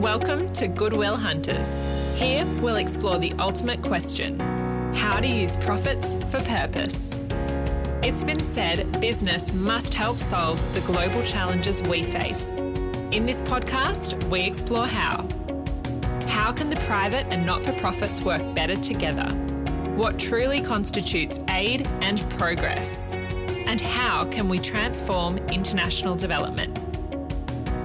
Welcome to Goodwill Hunters. Here we'll explore the ultimate question how to use profits for purpose. It's been said business must help solve the global challenges we face. In this podcast, we explore how. How can the private and not for profits work better together? What truly constitutes aid and progress? And how can we transform international development?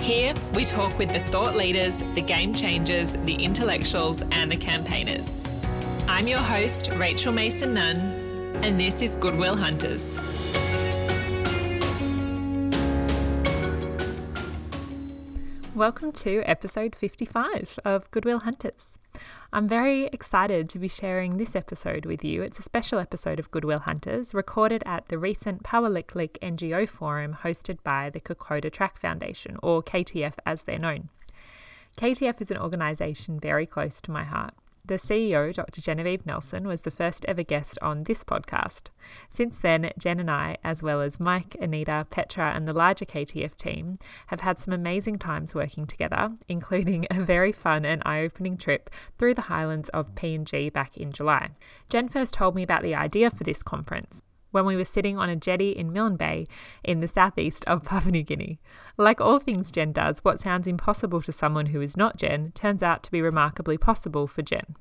Here, we talk with the thought leaders, the game changers, the intellectuals, and the campaigners. I'm your host, Rachel Mason Nunn, and this is Goodwill Hunters. Welcome to episode 55 of Goodwill Hunters. I'm very excited to be sharing this episode with you. It's a special episode of Goodwill Hunters recorded at the recent Pawuliklik NGO Forum hosted by the Kokoda Track Foundation, or KTF as they're known. KTF is an organisation very close to my heart. The CEO, Dr. Genevieve Nelson, was the first ever guest on this podcast. Since then, Jen and I, as well as Mike, Anita, Petra, and the larger KTF team, have had some amazing times working together, including a very fun and eye-opening trip through the highlands of PNG back in July. Jen first told me about the idea for this conference when we were sitting on a jetty in Milne Bay in the southeast of Papua New Guinea. Like all things Jen does, what sounds impossible to someone who is not Jen turns out to be remarkably possible for Jen.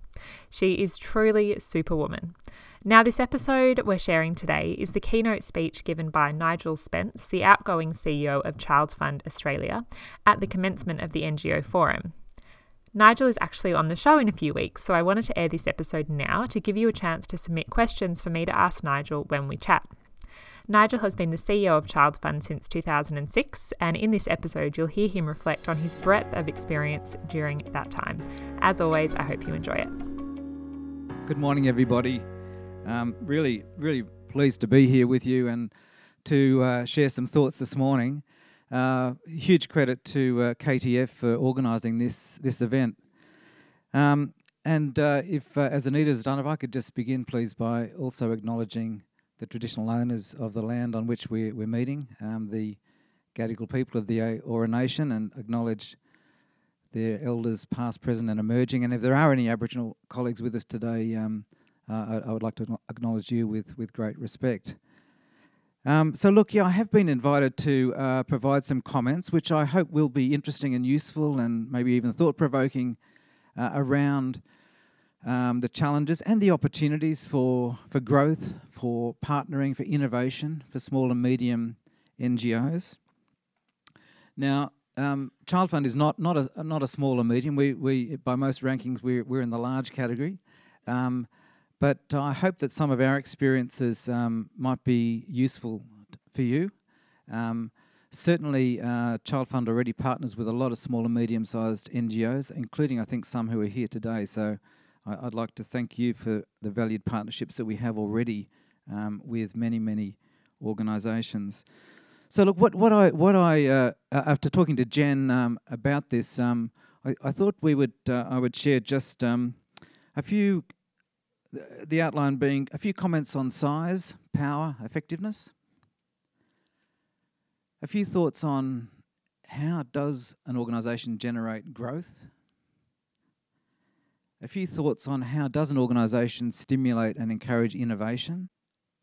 She is truly superwoman. Now, this episode we're sharing today is the keynote speech given by Nigel Spence, the outgoing CEO of Child Fund Australia, at the commencement of the NGO Forum. Nigel is actually on the show in a few weeks, so I wanted to air this episode now to give you a chance to submit questions for me to ask Nigel when we chat. Nigel has been the CEO of Child Fund since 2006, and in this episode, you'll hear him reflect on his breadth of experience during that time. As always, I hope you enjoy it. Good morning, everybody. Um, really, really pleased to be here with you and to uh, share some thoughts this morning. Uh, huge credit to uh, KTF for organising this this event. Um, and uh, if, uh, as Anita's done, if I could just begin, please, by also acknowledging the traditional owners of the land on which we're, we're meeting, um, the Gadigal people of the Eora Nation, and acknowledge their elders, past, present, and emerging. And if there are any Aboriginal colleagues with us today, um, uh, I, I, would like to acknowledge you with, with great respect. Um, so, look, yeah, I have been invited to uh, provide some comments, which I hope will be interesting and useful and maybe even thought provoking uh, around um, the challenges and the opportunities for, for growth, for partnering, for innovation, for small and medium NGOs. Now, um, Child Fund is not, not, a, not a small or medium. We, we, by most rankings, we're, we're in the large category. Um, but I hope that some of our experiences um, might be useful for you. Um, certainly, uh, Child Fund already partners with a lot of small and medium sized NGOs, including, I think, some who are here today. So I, would like to thank you for the valued partnerships that we have already um, with many, many organisations. So look, what what I what I uh, after talking to Jen um, about this, um, I, I, thought we would uh, I would share just um, a few the outline being a few comments on size, power, effectiveness. A few thoughts on how does an organisation generate growth? A few thoughts on how does an organisation stimulate and encourage innovation?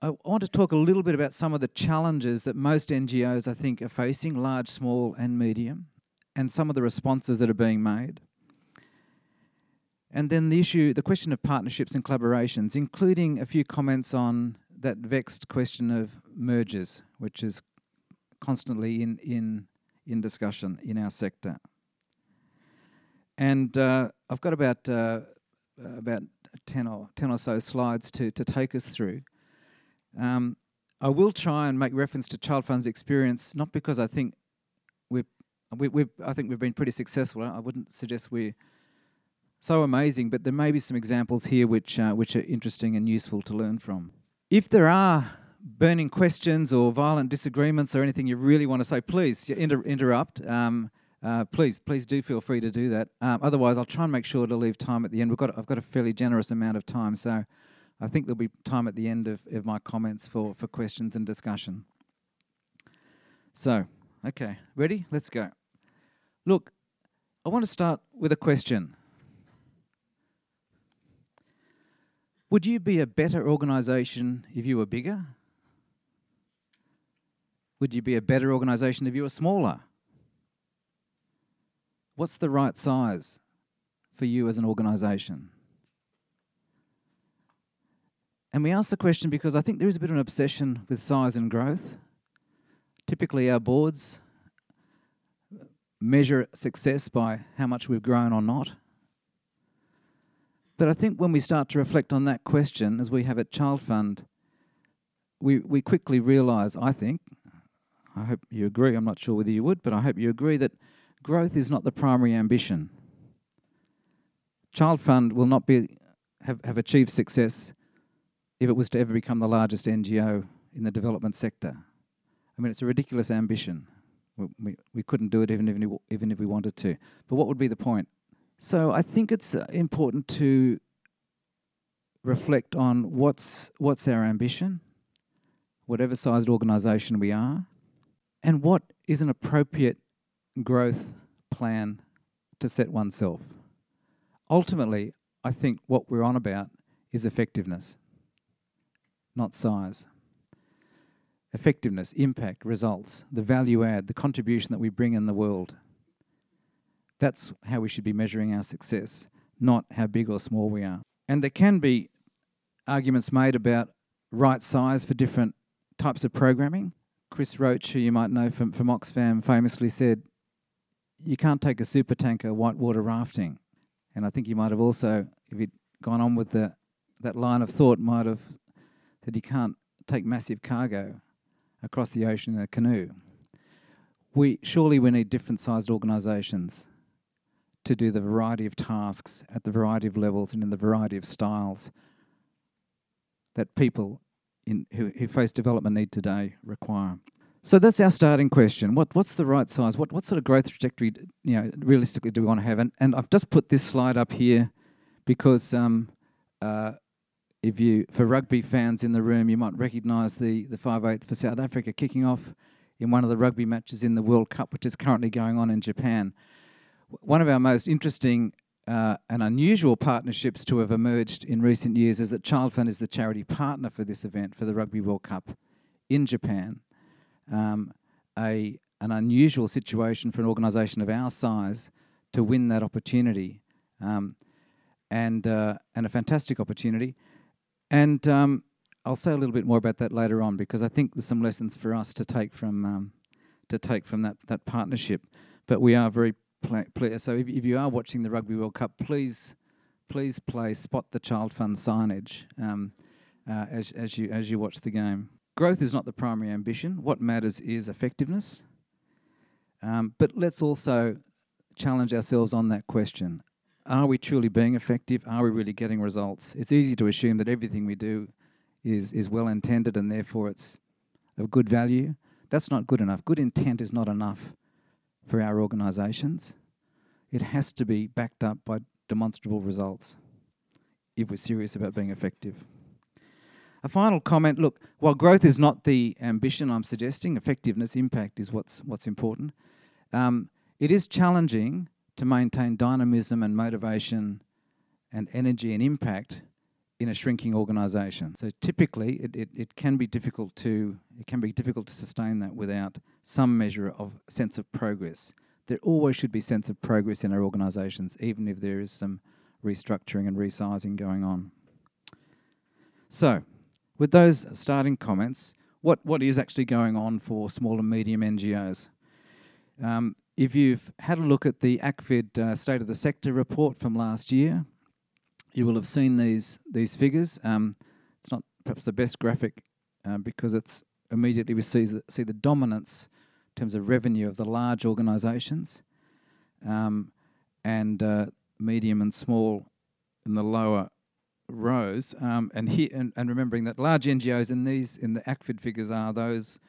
I want to talk a little bit about some of the challenges that most NGOs, I think, are facing, large, small, and medium, and some of the responses that are being made. And then the issue, the question of partnerships and collaborations, including a few comments on that vexed question of mergers, which is constantly in, in, in discussion in our sector. And uh, I've got about, uh, about 10 or, 10 or so slides to, to take us through. Um, I will try and make reference to Child Fund's experience, not because I think we've, we, have we I think we've been pretty successful. I wouldn't suggest we're so amazing, but there may be some examples here which, uh, which are interesting and useful to learn from. If there are burning questions or violent disagreements or anything you really want to say, please inter- interrupt. Um, uh, please, please do feel free to do that. Um, otherwise, I'll try and make sure to leave time at the end. We've got, I've got a fairly generous amount of time, so I think there'll be time at the end of, of my comments for, for questions and discussion. So, okay, ready? Let's go. Look, I want to start with a question. Would you be a better organisation if you were bigger? Would you be a better organisation if you were smaller? What's the right size for you as an organisation? And we ask the question because I think there is a bit of an obsession with size and growth. Typically, our boards measure success by how much we've grown or not. But I think when we start to reflect on that question, as we have at Child Fund, we, we quickly realise, I think, I hope you agree, I'm not sure whether you would, but I hope you agree that growth is not the primary ambition. Child Fund will not be, have, have achieved success if it was to ever become the largest NGO in the development sector. I mean, it's a ridiculous ambition. We, we, we couldn't do it even, even, even if we wanted to. But what would be the point? So I think it's uh, important to reflect on what's, what's our ambition, whatever sized organisation we are, and what is an appropriate growth plan to set oneself. Ultimately, I think what we're on about is effectiveness not size. Effectiveness, impact, results, the value add, the contribution that we bring in the world. That's how we should be measuring our success, not how big or small we are. And there can be arguments made about right size for different types of programming. Chris Roche, who you might know from, from Oxfam, famously said, You can't take a super tanker whitewater rafting. And I think you might have also, if you'd gone on with the, that line of thought, might have said you can't take massive cargo across the ocean in a canoe. We surely we need different sized organisations to do the variety of tasks at the variety of levels and in the variety of styles that people in, who, who face development need today require. So that's our starting question. What, what's the right size? What, what sort of growth trajectory, you know, realistically do we want to have? And, and I've just put this slide up here because um, uh, if you for rugby fans in the room, you might recognise the the five eighth for South Africa kicking off in one of the rugby matches in the World Cup, which is currently going on in Japan. One of our most interesting uh, and unusual partnerships to have emerged in recent years is that Child Fund is the charity partner for this event for the Rugby World Cup in Japan. Um, a an unusual situation for an organisation of our size to win that opportunity, um, and uh, and a fantastic opportunity. And um, I'll say a little bit more about that later on because I think there's some lessons for us to take from um, to take from that that partnership. But we are very pl- pl- so if, if you are watching the Rugby World Cup, please please play spot the child fund signage um, uh, as as you as you watch the game. Growth is not the primary ambition. What matters is effectiveness. Um, but let's also challenge ourselves on that question are we truly being effective? Are we really getting results? It's easy to assume that everything we do is is well intended and therefore it's of good value. That's not good enough. Good intent is not enough for our organisations. It has to be backed up by demonstrable results if we're serious about being effective. A final comment look, while growth is not the ambition I'm suggesting, effectiveness, impact is what's, what's important. Um, it is challenging to maintain dynamism and motivation and energy and impact in a shrinking organisation. So typically, it, it, it can be difficult to it can be difficult to sustain that without some measure of sense of progress. There always should be sense of progress in our organisations, even if there is some restructuring and resizing going on. So, with those starting comments, what, what is actually going on for small and medium NGOs? Um, if you've had a look at the ACFID uh, State of the Sector report from last year, you will have seen these these figures. Um, it's not perhaps the best graphic uh, because it's immediately we see the, see the dominance in terms of revenue of the large organisations, um, and uh, medium and small in the lower rows. Um, and here and, and remembering that large NGOs in these in the ACFID figures are those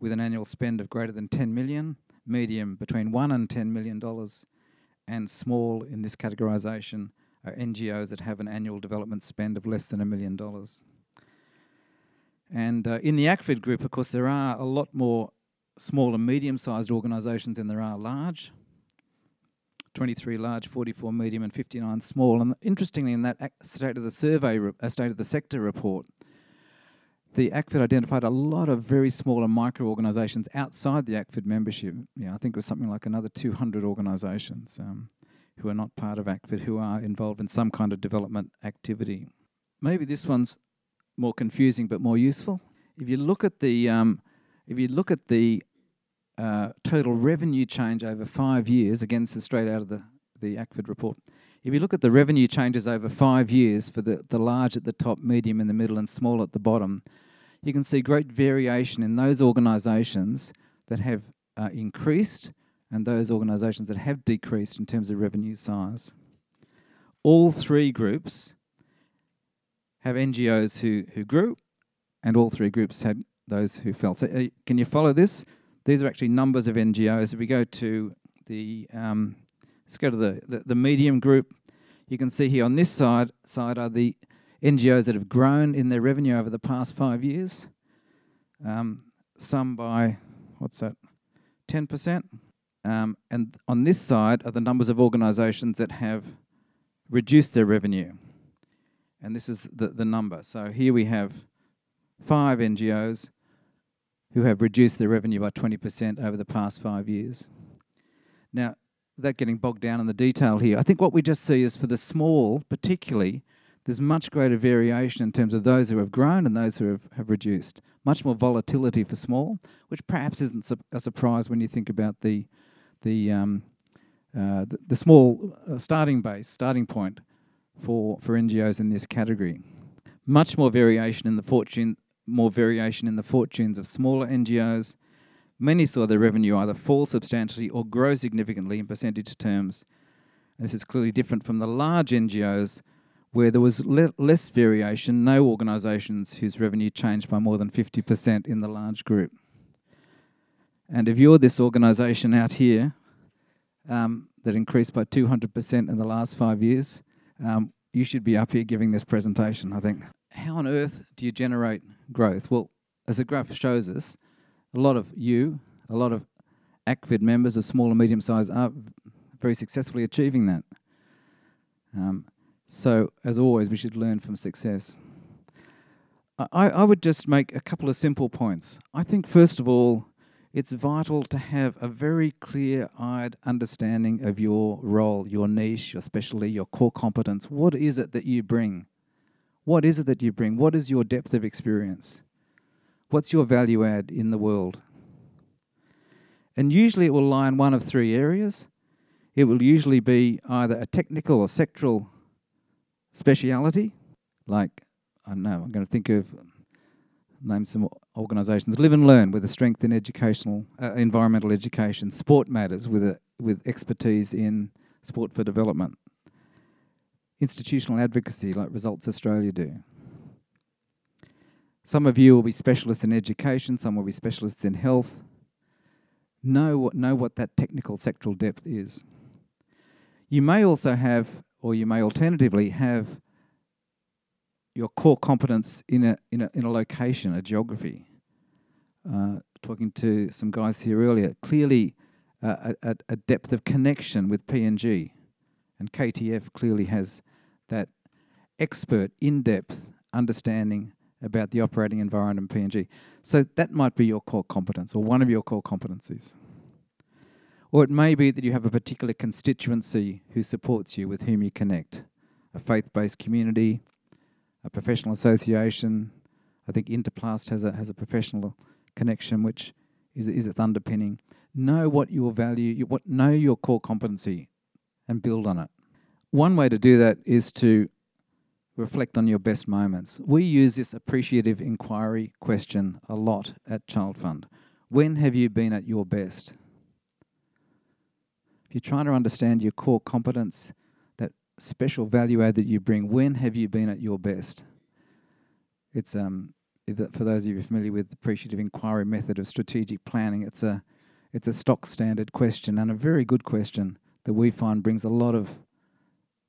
with an annual spend of greater than 10 million medium between one and ten million dollars, and small in this categorisation are NGOs that have an annual development spend of less than a million dollars. And uh, in the ACFID group, of course, there are a lot more small and medium-sized organisations than there are large. 23 large, 44 medium, and 59 small. And interestingly, in that state of the survey, uh, state of the sector report, the ACFID identified a lot of very small and micro organisations outside the ACFID membership. I think it was something like another 200 organisations um, who are not part of ACFID who are involved in some kind of development activity. Maybe this one's more confusing but more useful. If you look at the um, if you look at the uh, total revenue change over five years, again, this is straight out of the, the ACFID report. If you look at the revenue changes over five years for the, the large at the top, medium in the middle, and small at the bottom, you can see great variation in those organisations that have uh, increased and those organisations that have decreased in terms of revenue size. All three groups have NGOs who, who grew, and all three groups had those who fell. So, uh, can you follow this? These are actually numbers of NGOs. If we go to the, um, let's go to the, the, the medium group, you can see here on this side side are the NGOs that have grown in their revenue over the past five years. Um, some by what's that, ten percent, um, and on this side are the numbers of organisations that have reduced their revenue, and this is the the number. So here we have five NGOs who have reduced their revenue by 20% over the past five years. Now, without getting bogged down in the detail here, I think what we just see is for the small, particularly, there's much greater variation in terms of those who have grown and those who have, have reduced. Much more volatility for small, which perhaps isn't su- a surprise when you think about the the um, uh, the, the, small uh, starting base, starting point for for NGOs in this category. Much more variation in the fortune more variation in the fortunes of smaller NGOs. Many saw their revenue either fall substantially or grow significantly in percentage terms. This is clearly different from the large NGOs, where there was le- less variation, no organisations whose revenue changed by more than 50% in the large group. And if you're this organisation out here um, that increased by 200% in the last five years, um, you should be up here giving this presentation, I think. How on earth do you generate growth? Well, as the graph shows us, a lot of you, a lot of ACFID members of small and medium size are very successfully achieving that. Um, so, as always, we should learn from success. I, I would just make a couple of simple points. I think, first of all, it's vital to have a very clear eyed understanding of your role, your niche, your specialty, your core competence. What is it that you bring? What is it that you bring? What is your depth of experience? What's your value add in the world? And usually it will lie in one of three areas. It will usually be either a technical or sectoral speciality, like, I don't know, I'm going to think of, name some organisations. Live and Learn with a strength in educational, uh, environmental education. Sport Matters with, a, with expertise in sport for development institutional advocacy like Results Australia do. Some of you will be specialists in education, some will be specialists in health. Know what, know what that technical sectoral depth is. You may also have, or you may alternatively have, your core competence in a, in a, in a location, a geography. Uh, talking to some guys here earlier, clearly uh, a, a depth of connection with PNG. And KTF clearly has that expert, in depth understanding about the operating environment in PNG. So that might be your core competence or one of your core competencies. Or it may be that you have a particular constituency who supports you, with whom you connect a faith based community, a professional association. I think Interplast has a, has a professional connection which is, is its underpinning. Know what your value, you, what, know your core competency and build on it. One way to do that is to reflect on your best moments. We use this appreciative inquiry question a lot at Child Fund. When have you been at your best? If you're trying to understand your core competence, special value add that you bring, when have you been at your best? It's um, for those of you familiar with the appreciative inquiry method of strategic planning, it's a it's a stock standard question and a very good question that we find brings a lot of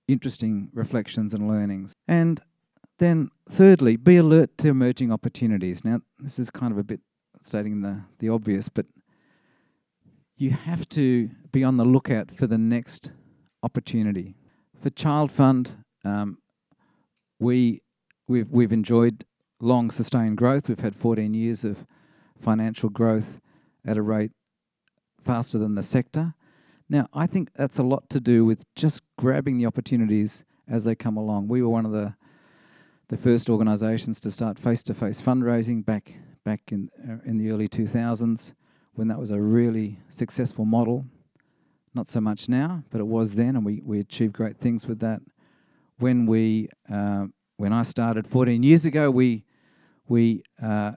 interesting reflections and learnings. And then, thirdly, be alert to emerging opportunities. Now, this is kind of a bit stating the, the obvious, but you have to be on the lookout for the next opportunity. For Child Fund, um, we we've enjoyed long sustained growth. We've had 14 years of financial growth at a rate faster than the sector. Now, I think that's a lot to do with just grabbing the opportunities as they come along. We were one of the first organisations to start face-to-face fundraising back uh, in the early 2000s, when that was a really successful model. Not so much now, but it was then, and we, we achieved great things with that. When we uh, when I started 14 years ago, we we uh,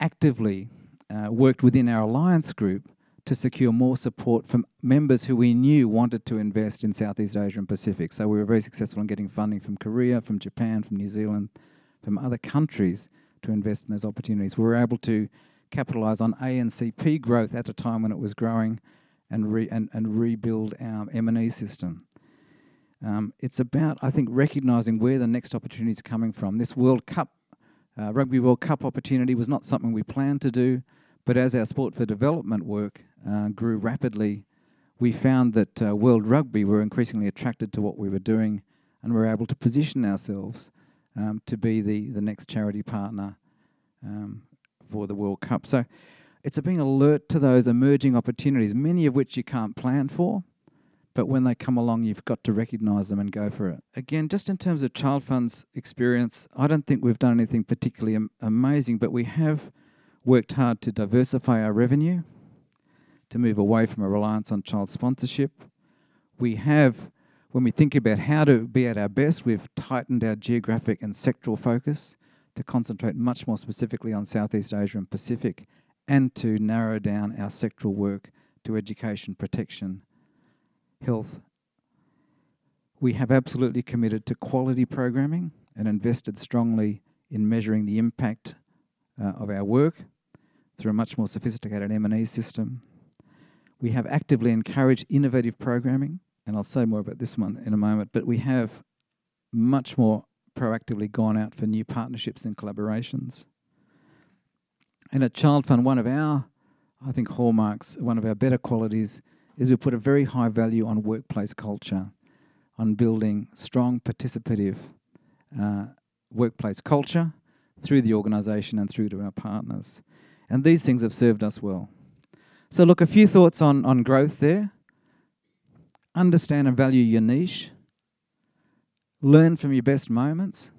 actively uh, worked within our alliance group to secure more support from members who we knew wanted to invest in Southeast Asia and Pacific. So we were very successful in getting funding from Korea, from Japan, from New Zealand, from other countries to invest in those opportunities. We were able to capitalize on ANCP growth at a time when it was growing and, re- and, and rebuild our M&E system. Um, it's about, I think, recognizing where the next opportunity is coming from. This World Cup, uh, Rugby World Cup opportunity was not something we planned to do, but as our sport for development work uh, grew rapidly, we found that uh, World Rugby were increasingly attracted to what we were doing and were able to position ourselves um, to be the, the next charity partner um, for the World Cup. So it's being alert to those emerging opportunities, many of which you can't plan for, but when they come along, you've got to recognise them and go for it. Again, just in terms of Child Fund's experience, I don't think we've done anything particularly am- amazing, but we have worked hard to diversify our revenue, to move away from a reliance on child sponsorship. We have, when we think about how to be at our best, we've tightened our geographic and sectoral focus to concentrate much more specifically on Southeast Asia and Pacific and to narrow down our sectoral work to education, protection, health. We have absolutely committed to quality programming and invested strongly in measuring the impact uh, of our work through a much more sophisticated M&E system. We have actively encouraged innovative programming, and I'll say more about this one in a moment, but we have much more proactively gone out for new partnerships and collaborations. And at Child Fund, one of our, I think, hallmarks, one of our better qualities is we put a very high value on workplace culture, on building strong, participative uh, workplace culture through the organisation and through to our partners. And these things have served us well. So, look, a few thoughts on, on growth there. Understand and value your niche. Learn from your best moments.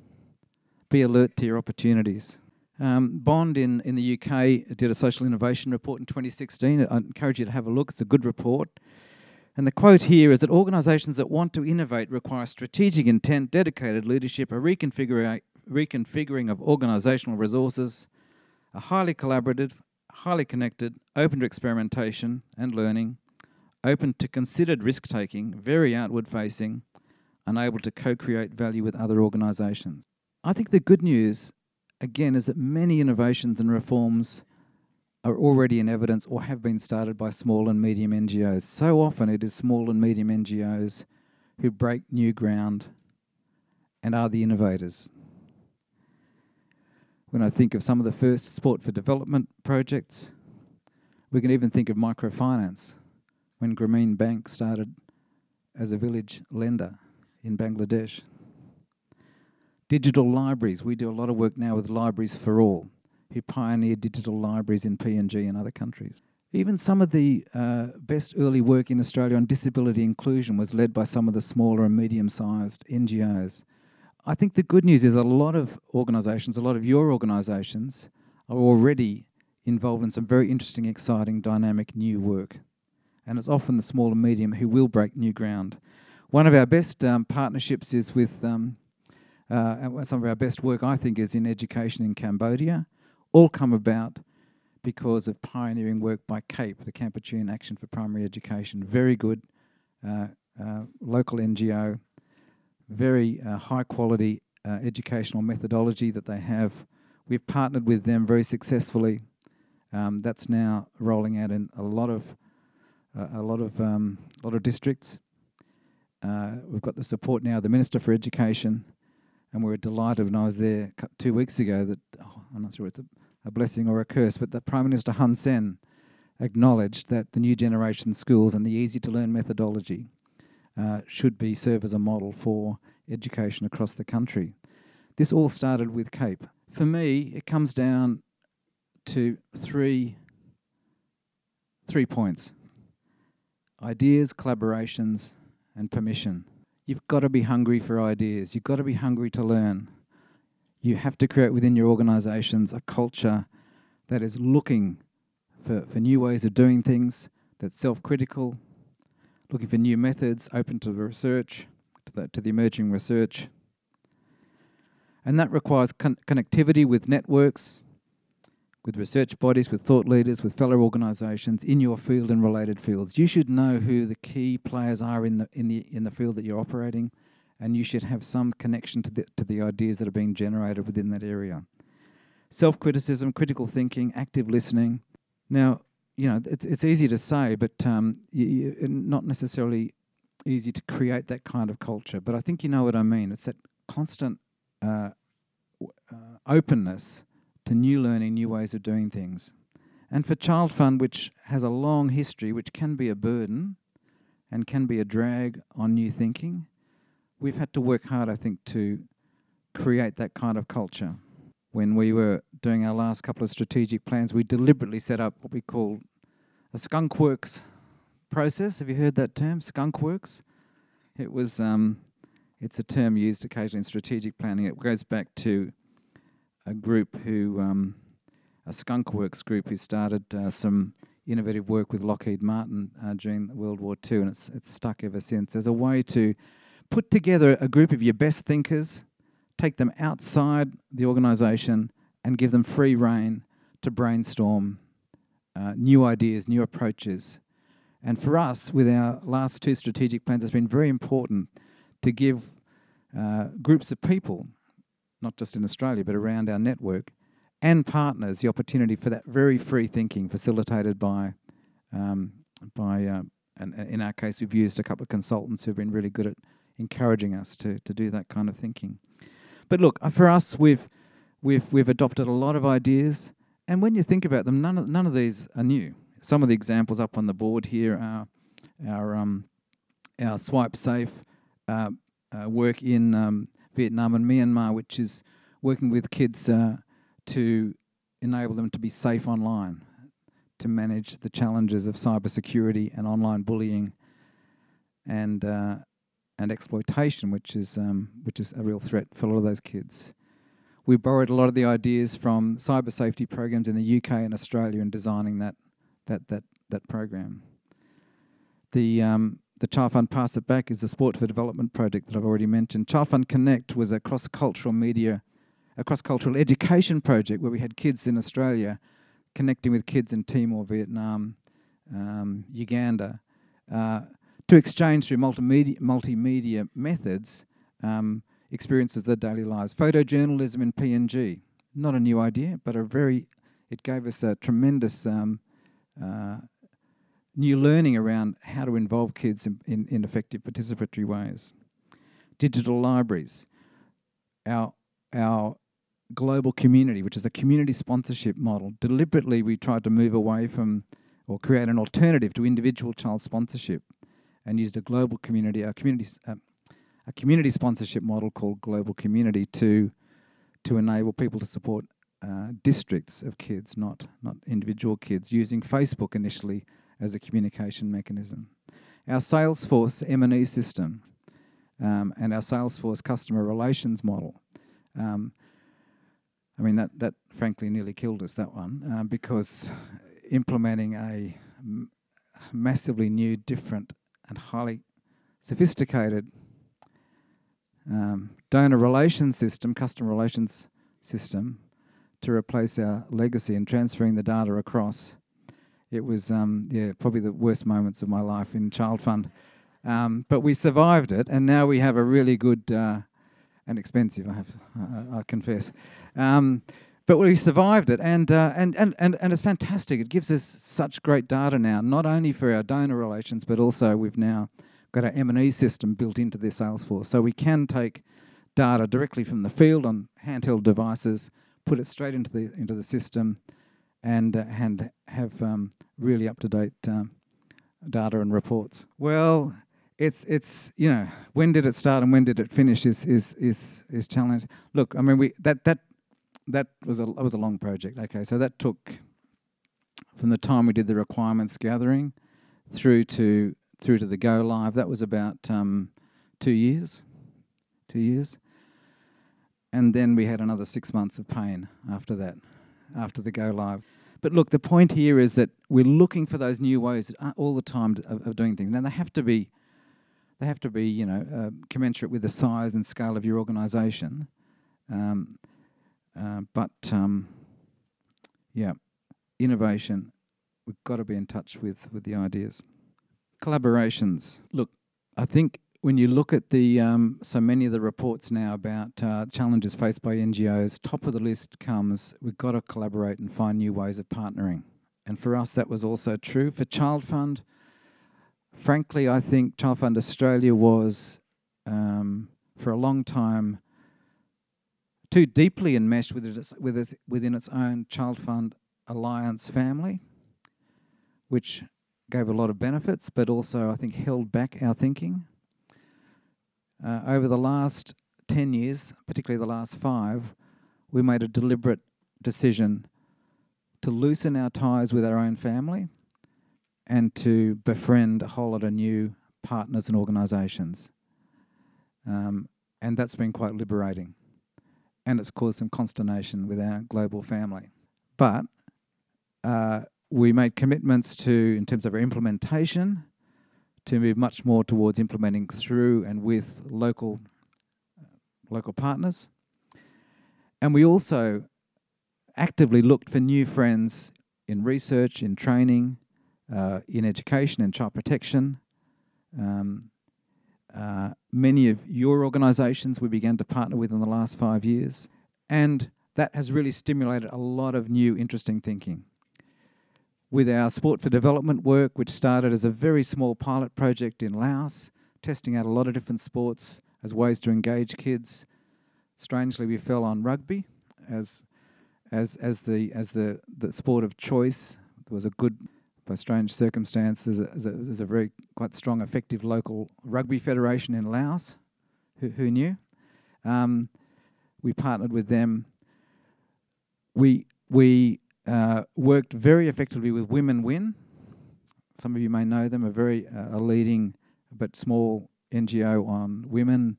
Be alert to your opportunities. Um, Bond in, in the UK did a social innovation report in 2016. I encourage you to have a look, it's a good report. And the quote here is that organisations that want to innovate require strategic intent, dedicated leadership, a reconfiguring, reconfiguring of organisational resources, a highly collaborative, highly connected, open to experimentation and learning, open to considered risk taking, very outward facing, and able to co create value with other organisations. I think the good news again, is that many innovations and reforms are already in evidence or have been started by small and medium NGOs. So often it is small and medium NGOs who break new ground and are the innovators. When I think of some of the first sport for development projects, we can even think of microfinance when Grameen Bank started as a village lender in Bangladesh. Digital libraries. We do a lot of work now with Libraries for All, who pioneered digital libraries in PNG and other countries. Even some of the uh, best early work in Australia on disability inclusion was led by some of the smaller and medium sized NGOs. I think the good news is a lot of organisations, a lot of your organisations, are already involved in some very interesting, exciting, dynamic new work. And it's often the small and medium who will break new ground. One of our best um, partnerships is with um, uh, some of our best work, I think, is in education in Cambodia, all come about because of pioneering work by CAPE, the Kampuchean Action for Primary Education. Very good uh, uh, local NGO, very uh, high quality uh, educational methodology that they have. We've partnered with them very successfully. Um, that's now rolling out in a lot of uh, a lot of um, a lot of districts. we've got the support now of the Minister for Education, and we were delighted when I was there two weeks ago that oh, I'm not sure it's a, a, blessing or a curse, but that Prime Minister Hun Sen acknowledged that the new generation schools and the easy to learn methodology uh, should be serve as a model for education across the country. This all started with CAPE. For me, it comes down to three three points: ideas, collaborations, and permission. You've got to be hungry for ideas. You've got to be hungry to learn. You have to create within your organisations a culture that is looking for, for new ways of doing things, that's self critical, looking for new methods, open to the research, to the, to the emerging research. And that requires con- connectivity with networks, with research bodies, with thought leaders, with fellow organisations in your field and related fields. You should know who the key players are in the in the in the field that you're operating, and you should have some connection to the to the ideas that are being generated within that area. Self-criticism, critical thinking, active listening. Now, you know it's it's easy to say, but um, you, you, not necessarily easy to create that kind of culture. But I think you know what I mean. It's that constant uh, uh, openness to new learning, new ways of doing things. And for Child Fund, which has a long history, which can be a burden and can be a drag on new thinking, we've had to work hard, I think, to create that kind of culture. When we were doing our last couple of strategic plans, we deliberately set up what we call a skunk works process. Have you heard that term, skunk works? It was, um, it's a term used occasionally in strategic planning. It goes back to a group who, um, a Skunkworks group, who started uh, some innovative work with Lockheed Martin uh, during World War II, and it's it's stuck ever since. As a way to put together a group of your best thinkers, take them outside the organisation, and give them free rein to brainstorm uh, new ideas, new approaches. And for us, with our last two strategic plans, it's been very important to give uh, groups of people not just in Australia, but around our network, and partners the opportunity for that very free thinking facilitated by, um, by uh, and in our case, we've used a couple of consultants who've been really good at encouraging us to, to do that kind of thinking. But look, uh, for us, we've, we've, we've adopted a lot of ideas, and when you think about them, none of, none of these are new. Some of the examples up on the board here are our, um, our Swipe Safe uh, uh, work in um, Vietnam and Myanmar, which is working with kids uh, to enable them to be safe online, to manage the challenges of cybersecurity and online bullying, and uh, and exploitation, which is um, which is a real threat for a lot of those kids. We borrowed a lot of the ideas from cyber safety programs in the UK and Australia in designing that that that that program. The um, the Child Fund Pass It Back is a sport for development project that I've already mentioned. Child Fund Connect was a cross cultural media, a cross cultural education project where we had kids in Australia connecting with kids in Timor, Vietnam, um, Uganda, uh, to exchange through multimedia, multimedia methods um, experiences of their daily lives. Photojournalism in PNG, not a new idea, but a very, it gave us a tremendous um, uh, new learning around how to involve kids in, in, in effective participatory ways. Digital libraries, our, our global community, which is a community sponsorship model. Deliberately, we tried to move away from or create an alternative to individual child sponsorship and used a global community, a community, uh, a community sponsorship model called Global Community to, to enable people to support uh, districts of kids, not, not individual kids, using Facebook initially as a communication mechanism. Our Salesforce M&E system um, and our Salesforce customer relations model. Um, I mean, that, that frankly nearly killed us, that one, uh, because implementing a m- massively new, different, and highly sophisticated um, donor relations system, customer relations system, to replace our legacy and transferring the data across it was um, yeah probably the worst moments of my life in child fund. Um, but we survived it, and now we have a really good uh, and expensive. I have, I, I confess. Um, but we survived it, and, uh, and, and, and, and it's fantastic. It gives us such great data now, not only for our donor relations, but also we've now got our M&E system built into their Salesforce. So we can take data directly from the field on handheld devices, put it straight into the, into the system, and, uh, and have um, really up to date um, data and reports? Well, it's it's you know when did it start and when did it finish is is is is challenge. Look, I mean we that that that was a that was a long project. Okay, so that took from the time we did the requirements gathering through to through to the go live. That was about um, two years, two years, and then we had another six months of pain after that, after the go live. But look, the point here is that we're looking for those new ways all the time of, of doing things. Now they have to be, they have to be, you know, uh, commensurate with the size and scale of your organisation. Um, uh, but um, yeah, innovation. We've got to be in touch with with the ideas. Collaborations. Look, I think when you look at the um, so many of the reports now about uh, challenges faced by NGOs, top of the list comes we've got to collaborate and find new ways of partnering. And for us, that was also true for Child Fund. Frankly, I think Child Fund Australia was um, for a long time too deeply enmeshed with it, with it, within its own Child Fund Alliance family, which gave a lot of benefits, but also I think held back our thinking. Uh, over the last 10 years, particularly the last five, we made a deliberate decision to loosen our ties with our own family and to befriend a whole lot of new partners and organisations. Um, and that's been quite liberating. And it's caused some consternation with our global family. But uh, we made commitments to, in terms of our implementation, to move much more towards implementing through and with local local partners. And we also actively looked for new friends in research, in training, uh, in education, and child protection. Um, uh, many of your organisations we began to partner with in the last five years, and that has really stimulated a lot of new, interesting thinking with our Sport for Development work, which started as a very small pilot project in Laos, testing out a lot of different sports as ways to engage kids. Strangely, we fell on rugby as as as the as the, the sport of choice. There was a good, by strange circumstances, there's a, a very quite strong, effective local rugby federation in Laos. Who, who knew? Um, we partnered with them. We we uh, worked very effectively with Women Win. Some of you may know them, a very uh, a leading but small NGO on women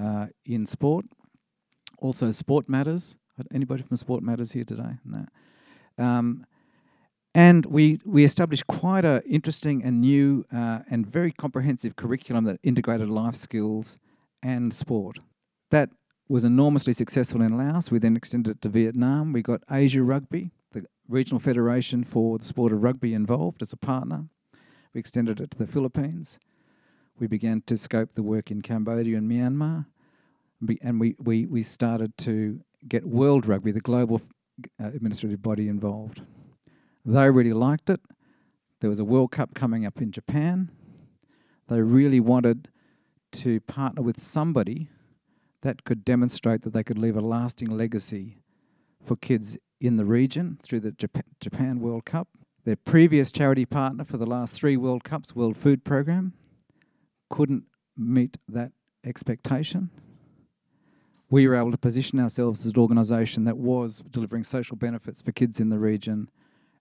uh, in sport. Also, Sport Matters. Anybody from Sport Matters here today? No. Um, and we, we established quite an interesting and new uh, and very comprehensive curriculum that integrated life skills and sport. That was enormously successful in Laos. We then extended it to Vietnam. We got Asia Rugby, the regional federation for the sport of rugby involved as a partner. We extended it to the Philippines. We began to scope the work in Cambodia and Myanmar. And we, we, we started to get World Rugby, the global uh, administrative body, involved. They really liked it. There was a World Cup coming up in Japan. They really wanted to partner with somebody that could demonstrate that they could leave a lasting legacy for kids in the region through the Japan World Cup. Their previous charity partner for the last three World Cups, World Food Programme, couldn't meet that expectation. We were able to position ourselves as an organisation that was delivering social benefits for kids in the region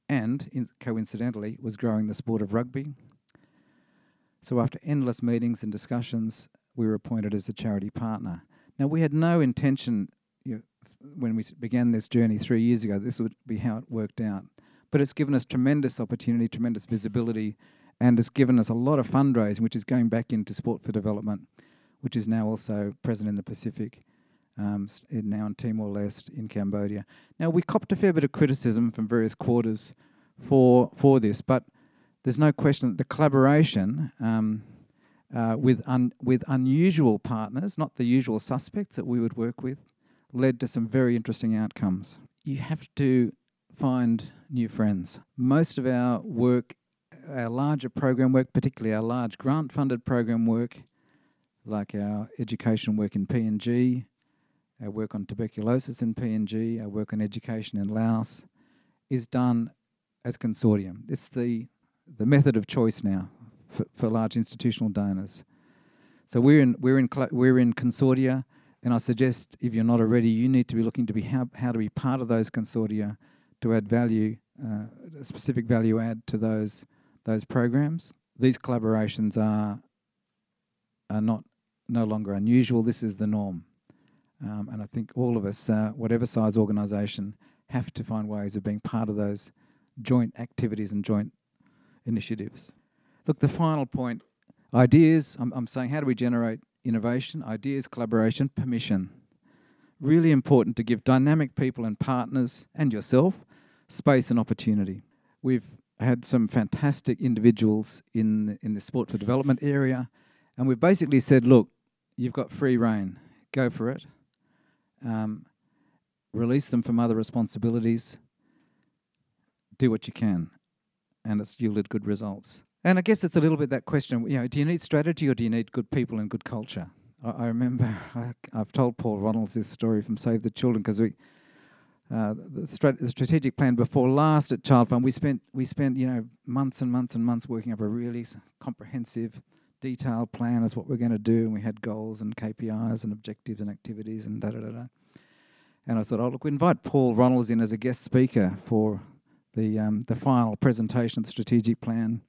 and, coincidentally, was growing the sport of rugby. So, after endless meetings and discussions, we were appointed as a charity partner. Now, we had no intention you know, when we began this journey three years ago, this would be how it worked out. But it's given us tremendous opportunity, tremendous visibility, and it's given us a lot of fundraising, which is going back into sport for development, which is now also present in the Pacific, um, now in Timor Leste, in Cambodia. Now we copped a fair bit of criticism from various quarters for for this, but there's no question that the collaboration um, uh, with un, with unusual partners, not the usual suspects that we would work with, led to some very interesting outcomes. You have to find new friends. Most of our work, our larger program work, particularly our large grant funded program work, like our education work in PNG, our work on tuberculosis in PNG, our work on education in Laos, is done as consortium. It's the, the method of choice now for, for large institutional donors. So we're in we're in cl- we're in consortia, and I suggest if you're not already, you need to be looking to be how how to be part of those consortia to add value, uh, specific value add to those those programs. These collaborations are are not no longer unusual. This is the norm, um, and I think all of us, uh, whatever size organisation, have to find ways of being part of those joint activities and joint initiatives. Look, the final point ideas, I'm, I'm saying, how do we generate innovation? Ideas, collaboration, permission. Really important to give dynamic people and partners and yourself space and opportunity. We've had some fantastic individuals in in the sport for development area, and we've basically said, look, you've got free reign, go for it. Um, release them from other responsibilities. Do what you can, and it's yielded good results. And I guess it's a little bit that question, you know, do you need strategy or do you need good people and good culture? I, I remember I, have told Paul Ronalds this story from Save the Children because we, uh, the, strat- the, strategic plan before last at Child Fund, we spent we spent you know months and months and months working up a really comprehensive, detailed plan as what we're going to do, and we had goals and KPIs and objectives and activities and da da da da. And I thought, oh look, we invite Paul Ronalds in as a guest speaker for the um, the final presentation of the strategic plan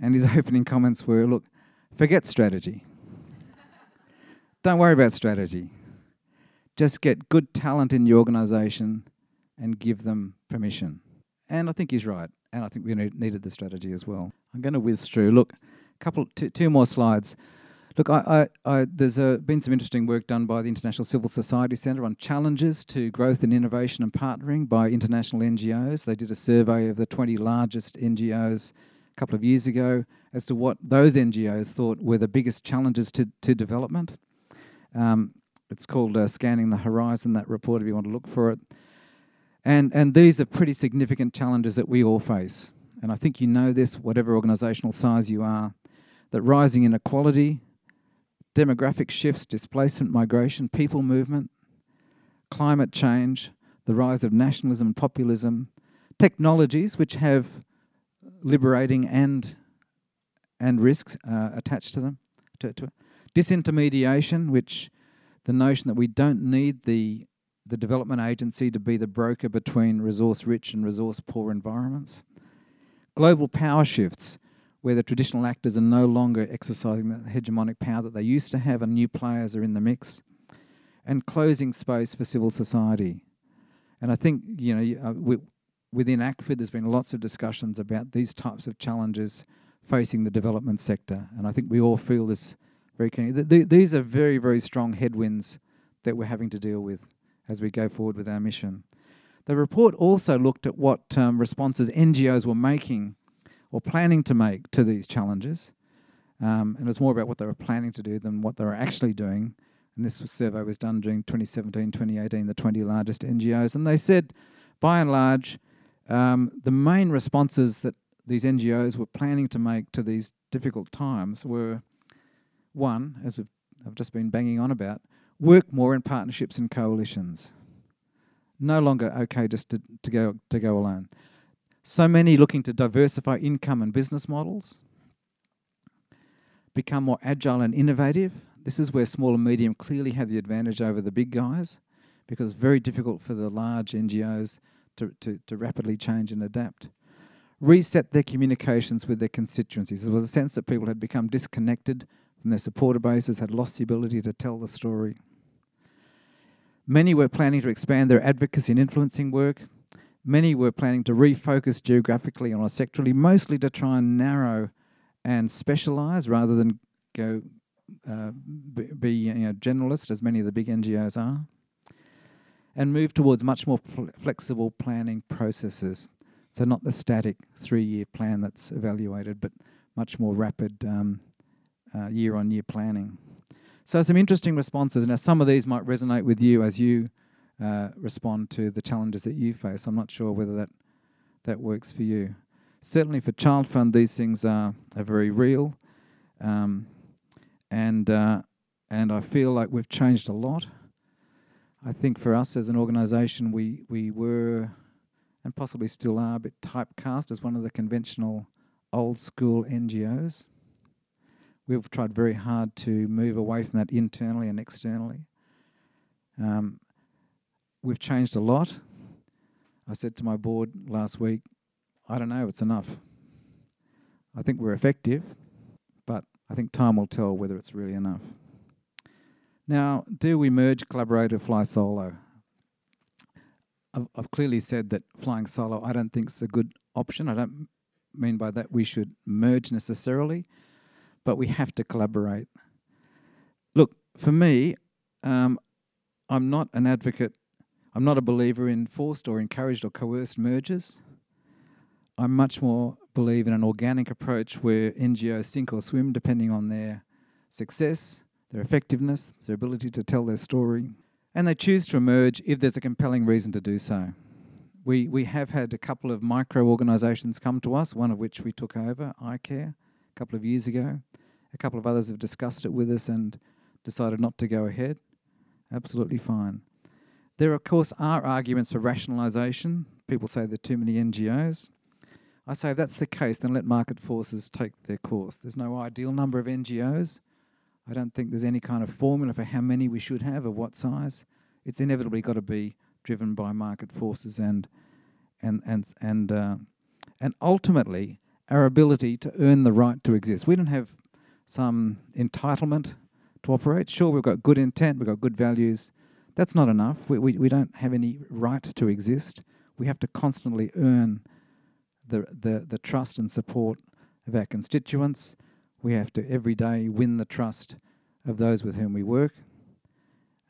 and his opening comments were look, forget strategy. Don't worry about strategy. Just get good talent in the organization and give them permission. And I think he's right. And I think we needed the strategy as well. I'm going to whiz through. Look, a couple, two, two more slides. Look, I, I, I, there's a, been some interesting work done by the International Civil Society Centre on challenges to growth and innovation and partnering by international NGOs. They did a survey of the 20 largest NGOs couple of years ago as to what those NGOs thought were the biggest challenges to, to development. Um, it's called uh, Scanning the Horizon, that report, if you want to look for it. And, and these are pretty significant challenges that we all face. And I think you know this, whatever organisational size you are, that rising inequality, demographic shifts, displacement, migration, people movement, climate change, the rise of nationalism and populism, technologies which have liberating and and risks uh, attached to them. To, to disintermediation, which the notion that we don't need the the development agency to be the broker between resource rich and resource poor environments. Global power shifts, where the traditional actors are no longer exercising the hegemonic power that they used to have, and new players are in the mix. And closing space for civil society. And I think you know uh, we, within ACFID, there's been lots of discussions about these types of challenges facing the development sector, and I think we all feel this very keenly. Th- th- these are very, very strong headwinds that we're having to deal with as we go forward with our mission. The report also looked at what um, responses NGOs were making or planning to make to these challenges, um, and it was more about what they were planning to do than what they were actually doing. And this survey was done during 2017, 2018, the 20 largest NGOs, and they said, by and large, um, the main responses that these NGOs were planning to make to these difficult times were one, as I've just been banging on about, work more in partnerships and coalitions. No longer okay just to, to go to go alone. So many looking to diversify income and business models, become more agile and innovative. This is where small and medium clearly have the advantage over the big guys, because it's very difficult for the large NGOs to, to, to rapidly change and adapt. Reset their communications with their constituencies. There was a sense that people had become disconnected from their supporter bases, had lost the ability to tell the story. Many were planning to expand their advocacy and influencing work. Many were planning to refocus geographically or sectorally, mostly to try and narrow and specialise rather than go uh, be, be you know, generalist, as many of the big NGOs are and move towards much more fl- flexible planning processes. So, not the static three year plan that's evaluated, but much more rapid year on year planning. So, some interesting responses. Now, some of these might resonate with you as you uh, respond to the challenges that you face. I'm not sure whether that, that works for you. Certainly, for Child Fund, these things are, are very real. Um, and, uh, and I feel like we've changed a lot I think for us as an organisation, we, we were and possibly still are a bit typecast as one of the conventional old school NGOs. We've tried very hard to move away from that internally and externally. Um, we've changed a lot. I said to my board last week, I don't know it's enough. I think we're effective, but I think time will tell whether it's really enough. Now, do we merge, collaborate, or fly solo? I've, I've clearly said that flying solo I don't think is a good option. I don't mean by that we should merge necessarily, but we have to collaborate. Look, for me, um, I'm not an advocate, I'm not a believer in forced or encouraged or coerced mergers. I much more believe in an organic approach where NGOs sink or swim depending on their success, their effectiveness, their ability to tell their story, and they choose to emerge if there's a compelling reason to do so. We, we have had a couple of micro organisations come to us, one of which we took over, iCare, a couple of years ago. A couple of others have discussed it with us and decided not to go ahead. Absolutely fine. There, of course, are arguments for rationalisation. People say there are too many NGOs. I say if that's the case, then let market forces take their course. There's no ideal number of NGOs. I don't think there's any kind of formula for how many we should have or what size. It's inevitably got to be driven by market forces and and and and uh, and ultimately our ability to earn the right to exist. We don't have some entitlement to operate. Sure, we've got good intent, we've got good values. That's not enough. We, we, we don't have any right to exist. We have to constantly earn the, the, the trust and support of our constituents we have to every day win the trust of those with whom we work.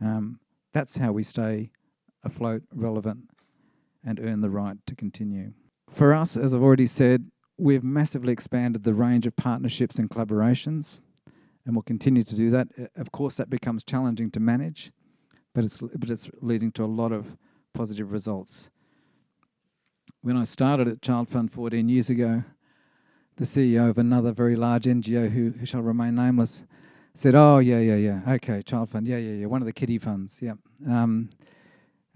Um, that's how we stay afloat, relevant, and earn the right to continue. For us, as I've already said, we've massively expanded the range of partnerships and collaborations, and we'll continue to do that. Of course, that becomes challenging to manage, but it's but it's leading to a lot of positive results. When I started at Child Fund 14 years ago, the CEO of another very large NGO who, who shall remain nameless said, "Oh yeah, yeah, yeah, okay, child fund, yeah, yeah, yeah, one of the kiddie funds, yeah." Um,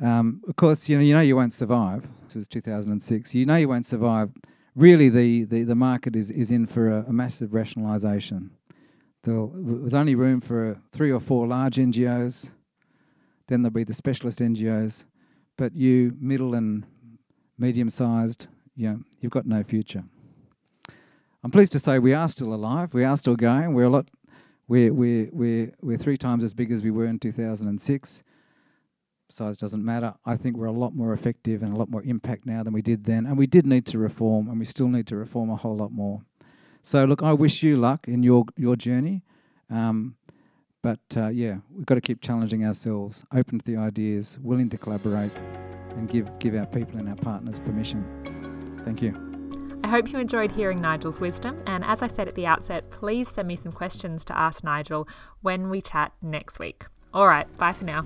um, of course, you know, you know you won't survive. This was 2006. You know you won't survive. Really, the, the, the market is, is in for a, a massive rationalisation. There's only room for three or four large NGOs. Then there'll be the specialist NGOs. But you, middle and medium-sized, you know, you've got no future. I'm pleased to say we are still alive. We are still going. We're a lot. We're we're we're we're three times as big as we were in 2006. Size doesn't matter. I think we're a lot more effective and a lot more impact now than we did then. And we did need to reform, and we still need to reform a whole lot more. So look, I wish you luck in your your journey. Um, but uh, yeah, we've got to keep challenging ourselves, open to the ideas, willing to collaborate, and give give our people and our partners permission. Thank you. I hope you enjoyed hearing Nigel's wisdom, and as I said at the outset, please send me some questions to ask Nigel when we chat next week. All right, bye for now.